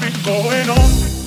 something's going on.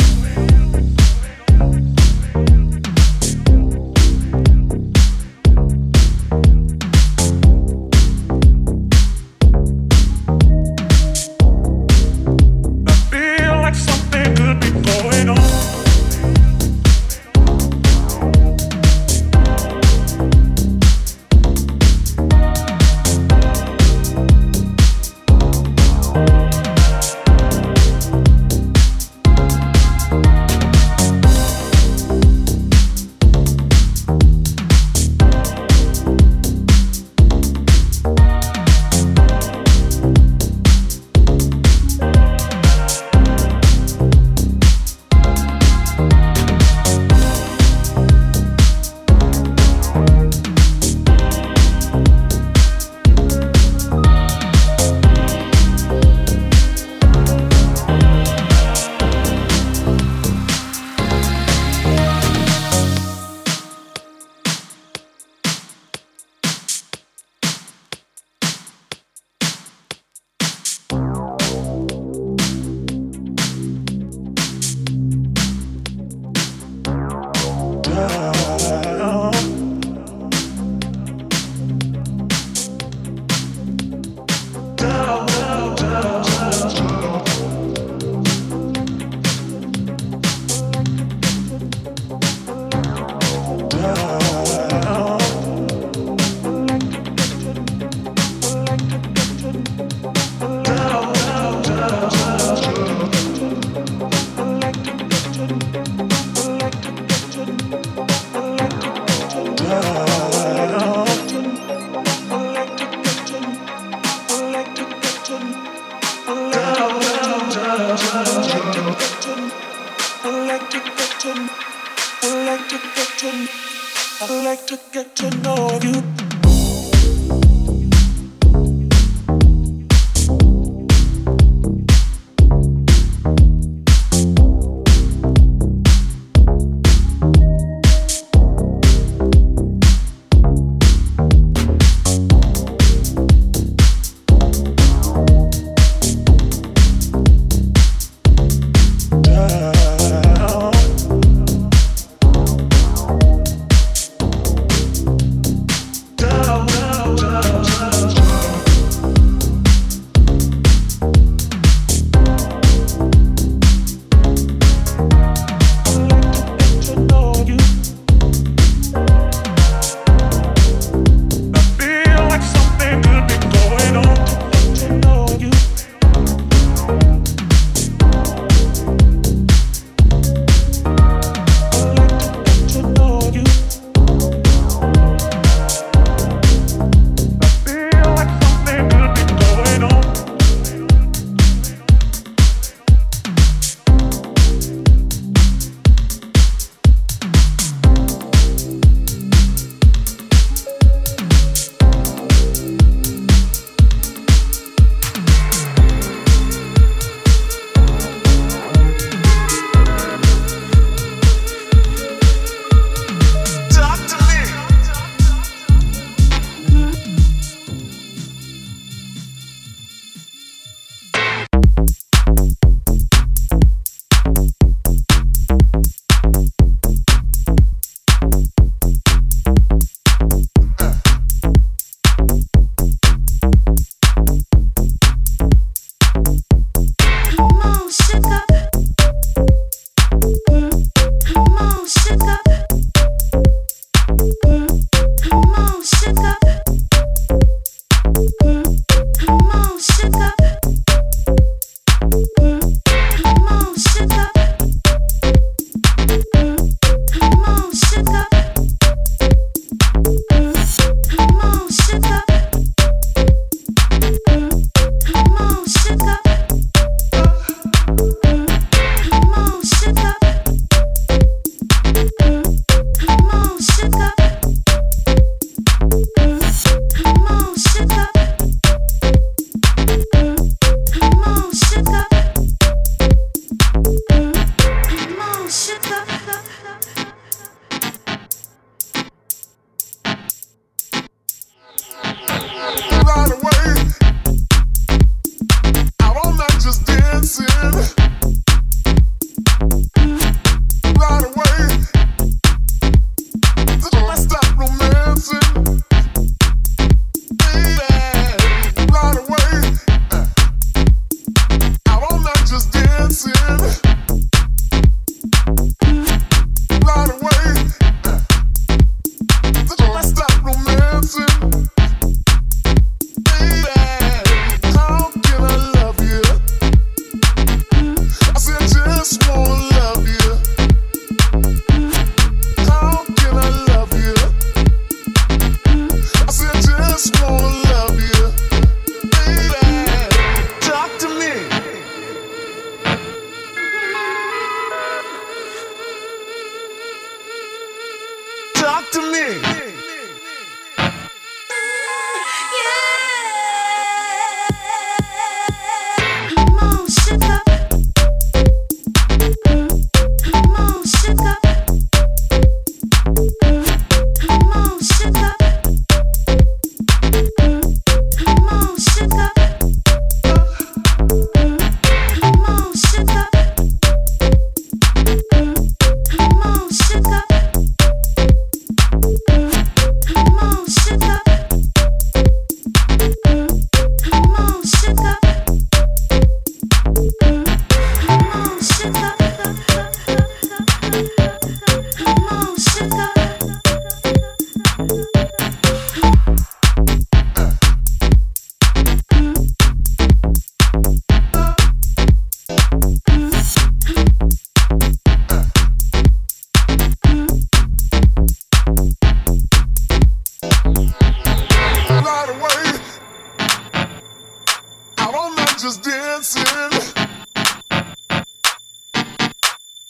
just dancing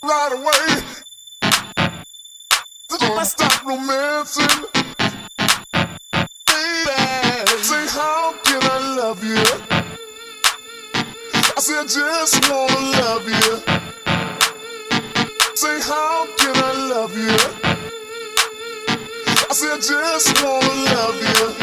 right away. Did you stop romancing, baby. Say how can I love you? I said just wanna love you. Say how can I love you? I said just wanna love you.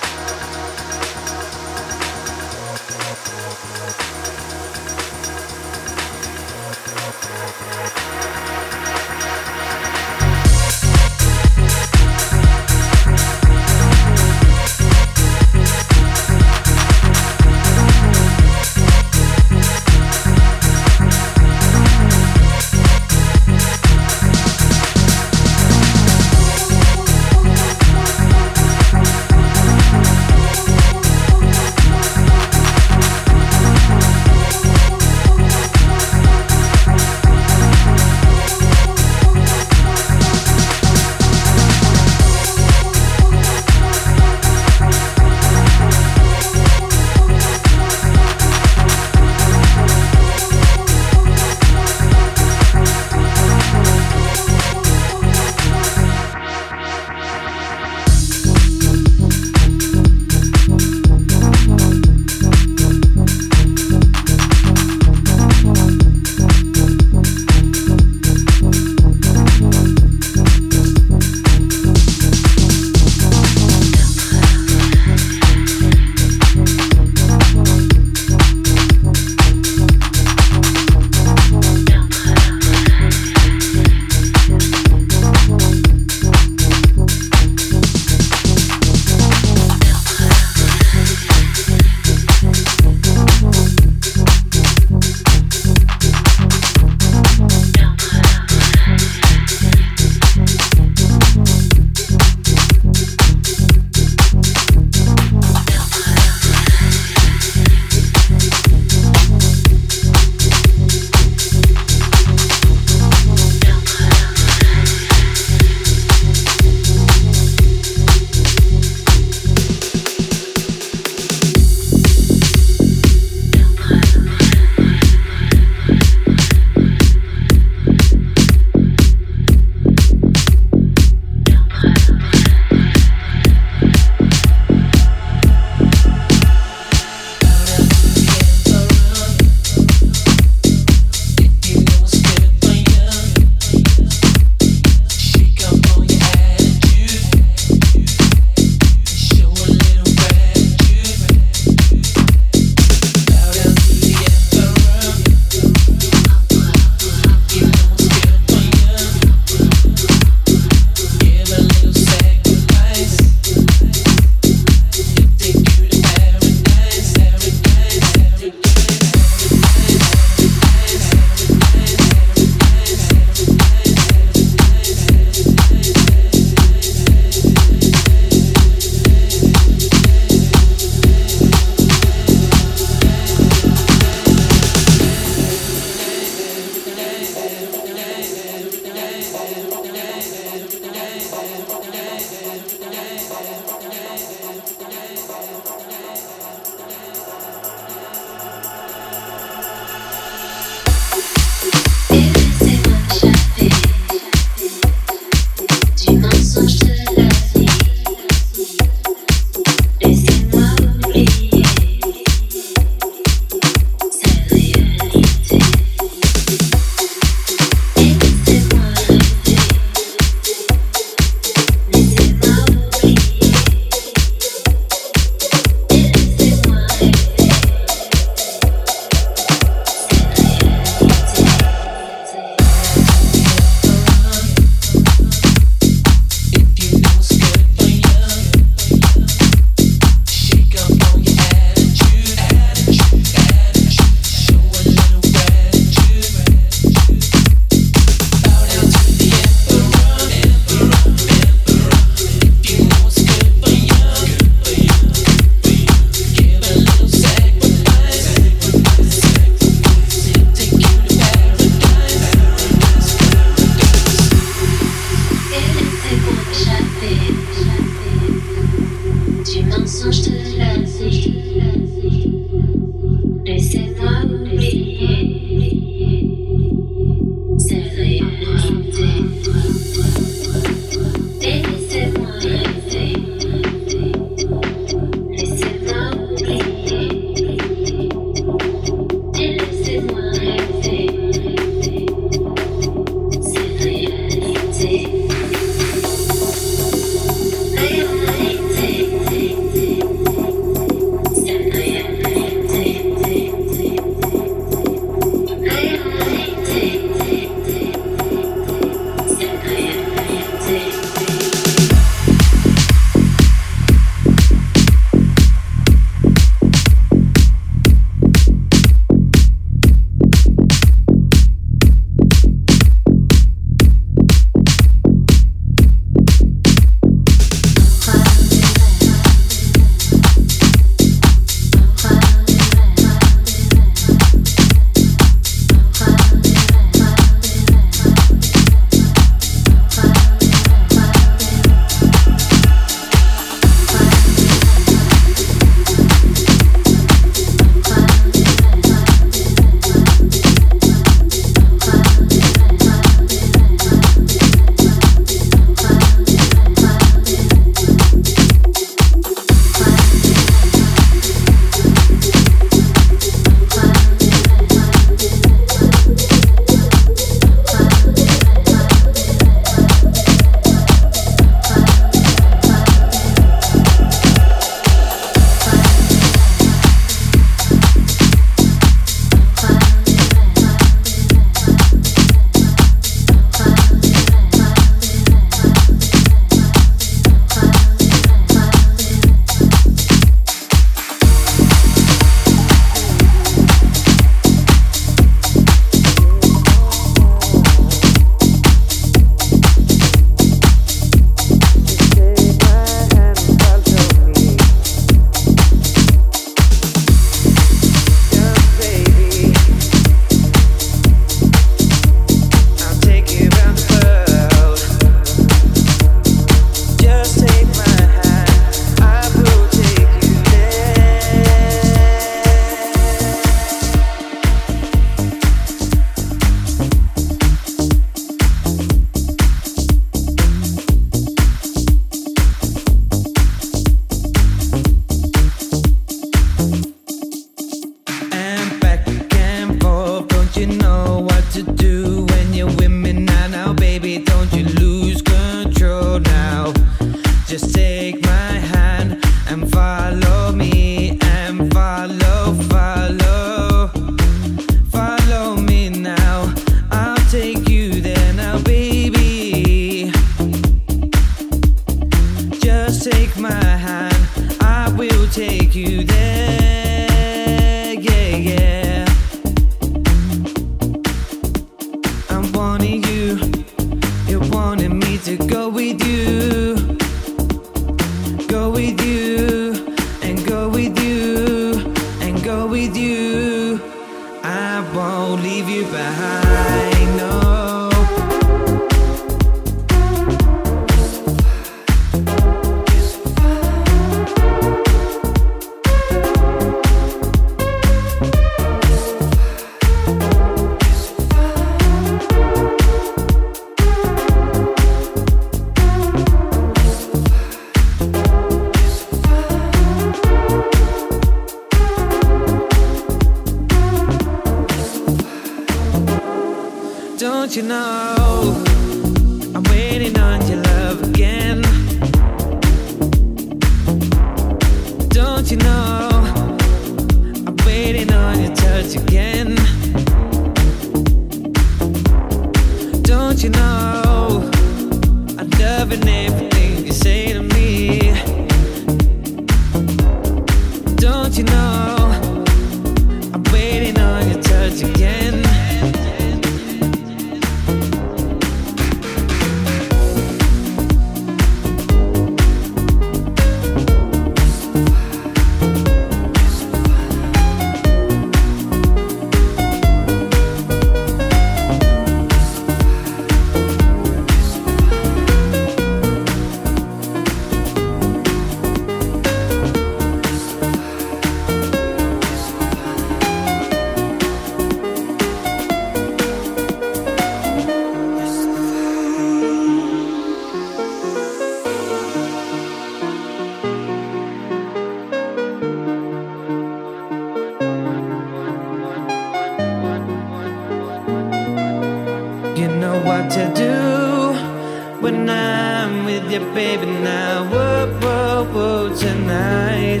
to do when I'm with you, baby. Now, whoa, whoa, whoa, tonight,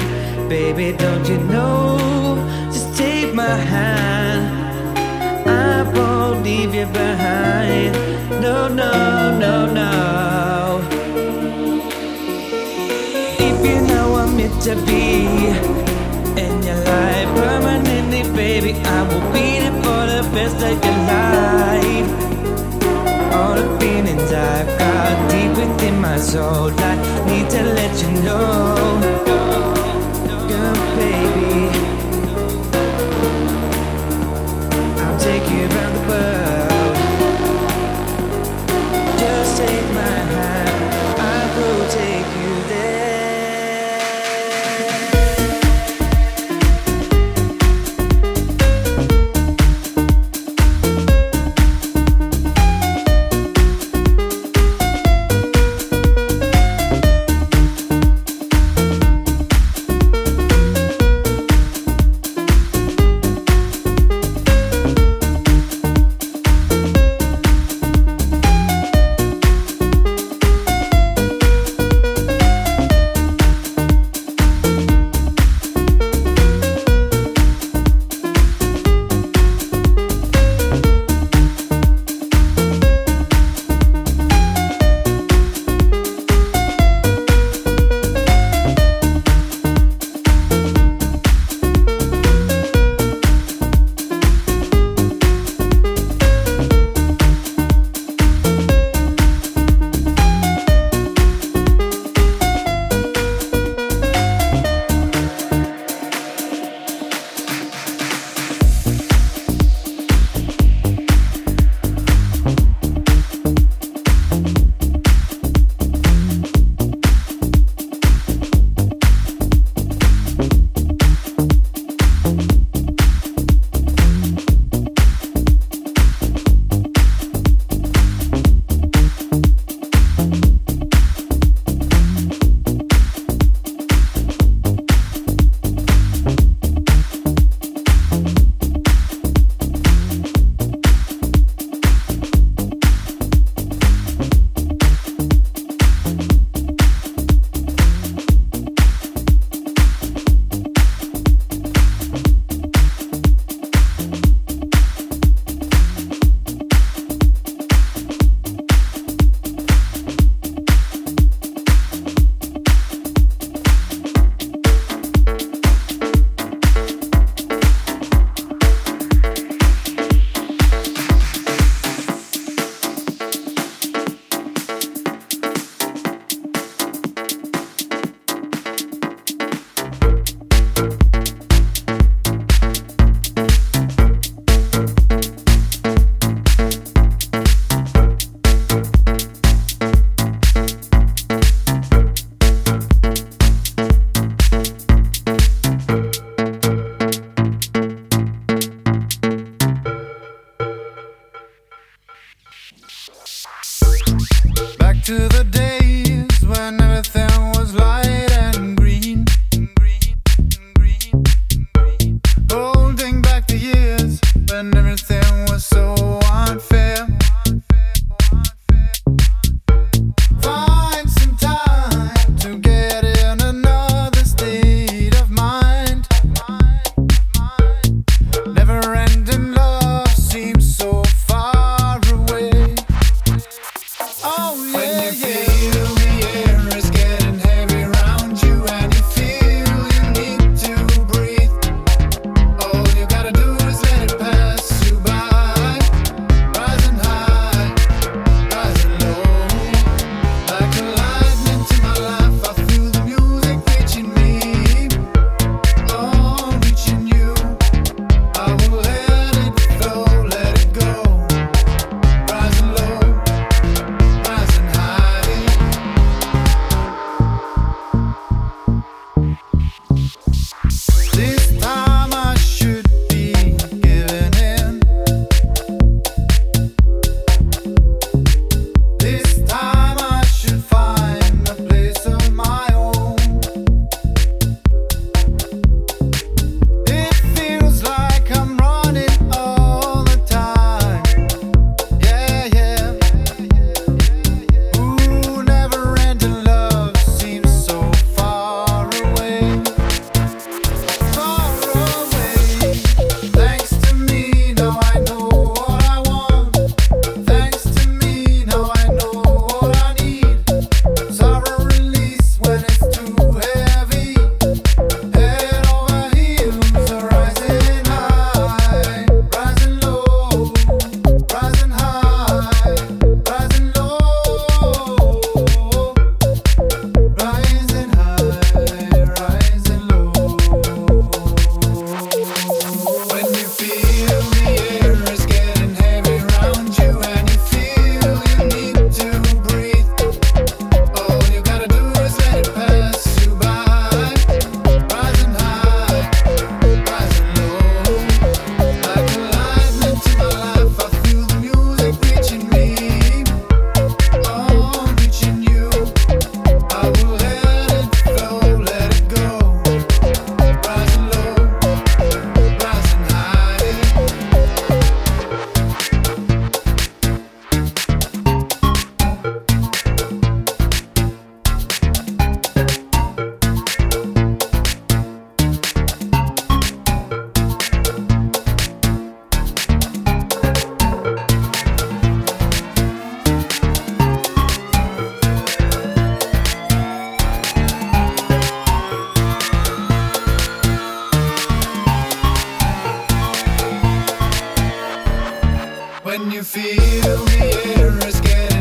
baby, don't you know? Just take my hand, I won't leave you behind. No, no, no, no. If you know I'm meant to be in your life permanently, baby, I will be. heart, deep within my soul. I need to let you know. when you feel the air is getting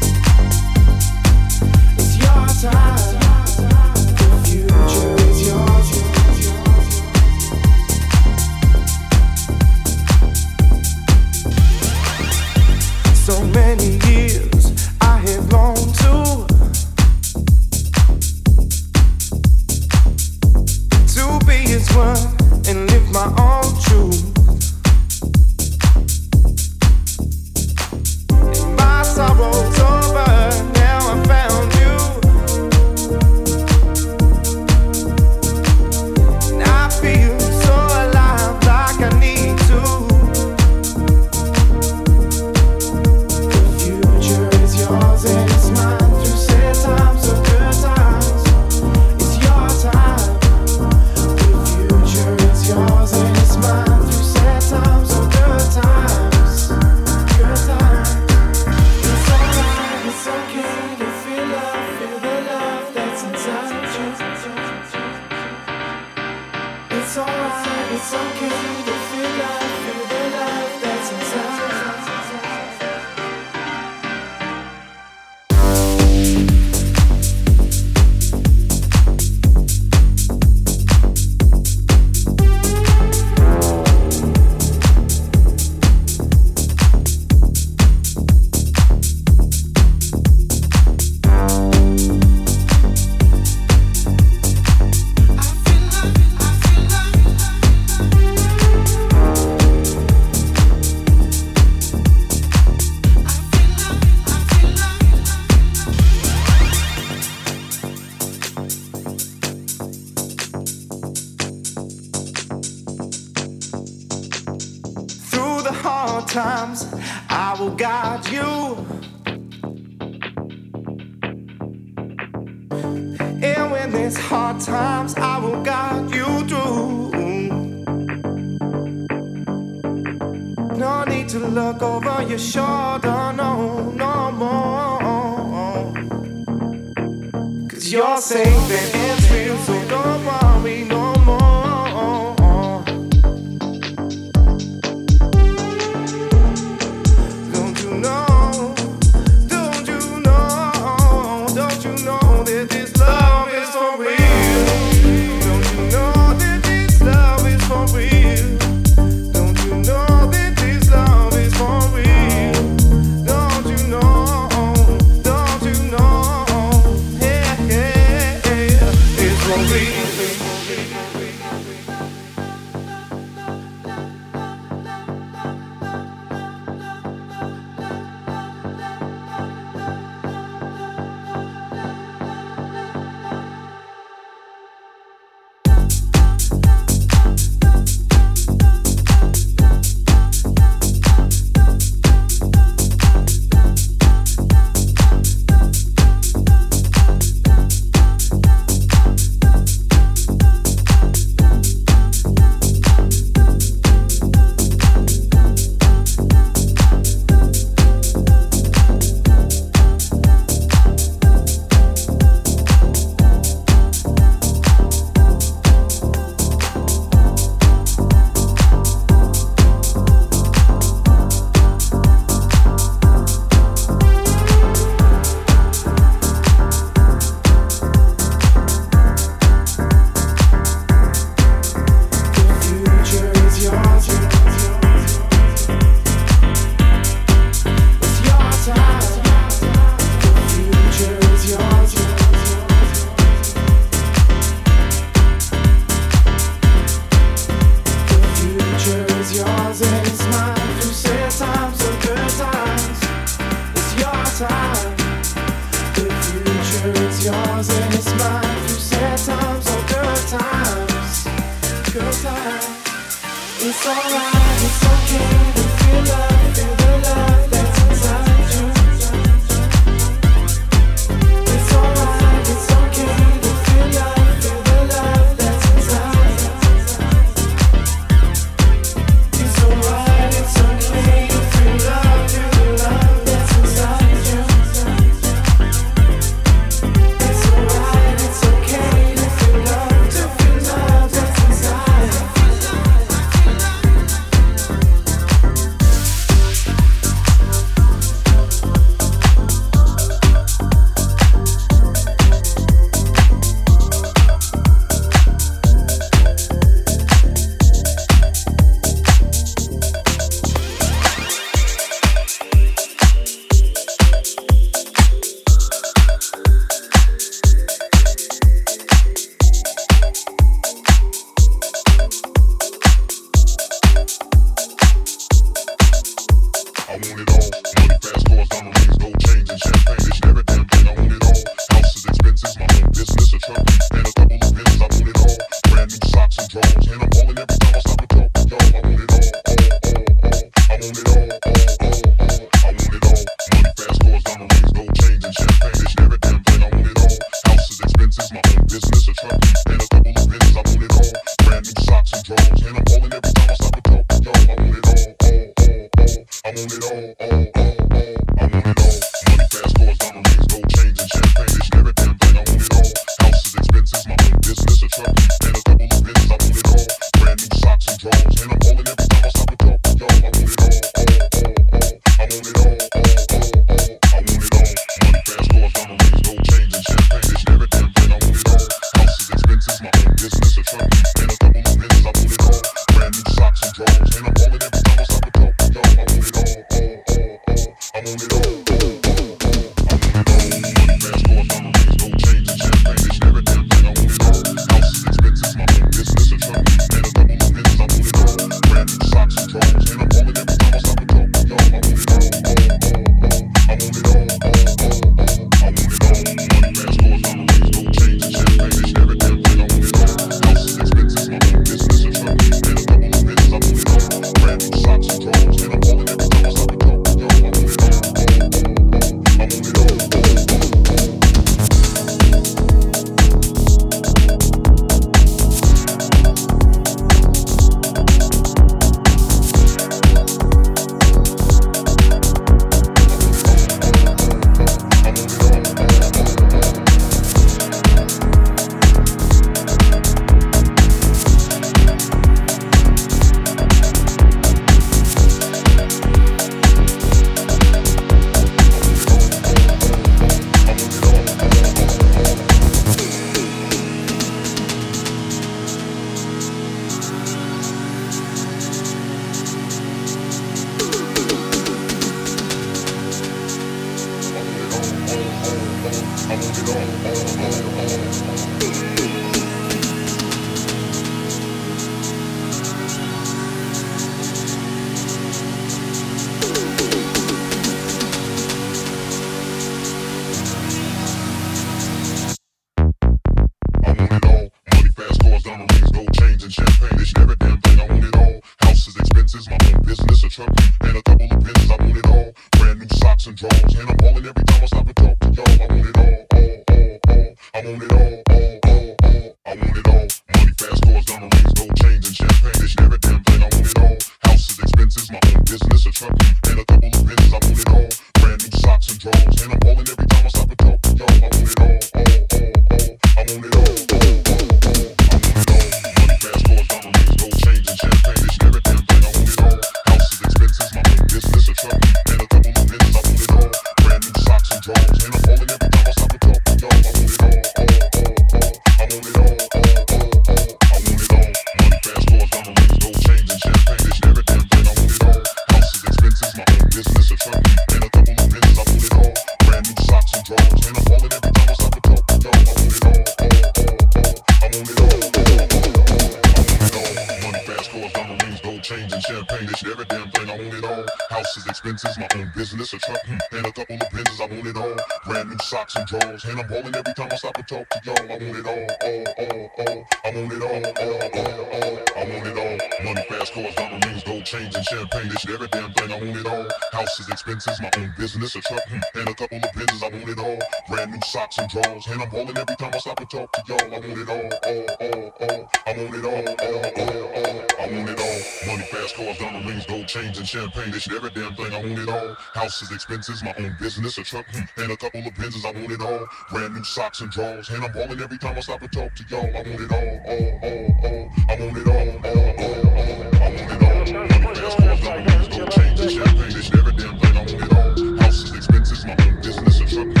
champagne, this every damn thing. I want it all. Houses, expenses, my own business, a truck, hmm, and a couple of Benzes. I want it all. Brand new socks and drawers, and I'm balling every time I stop and talk to y'all. I want it all, all, all, all. I want it all, all, all, all. I want it all. Money, fast cars, diamonds, gold chains, and champagne, this every damn thing. I want it all. Houses, expenses, my own business, a truck,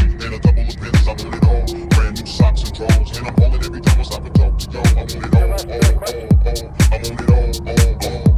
I want it all. Brand new socks and drawers, and I'm balling every time I stop and talk to y'all. I want it all, all, all, all. I want it all, all, all.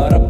what up?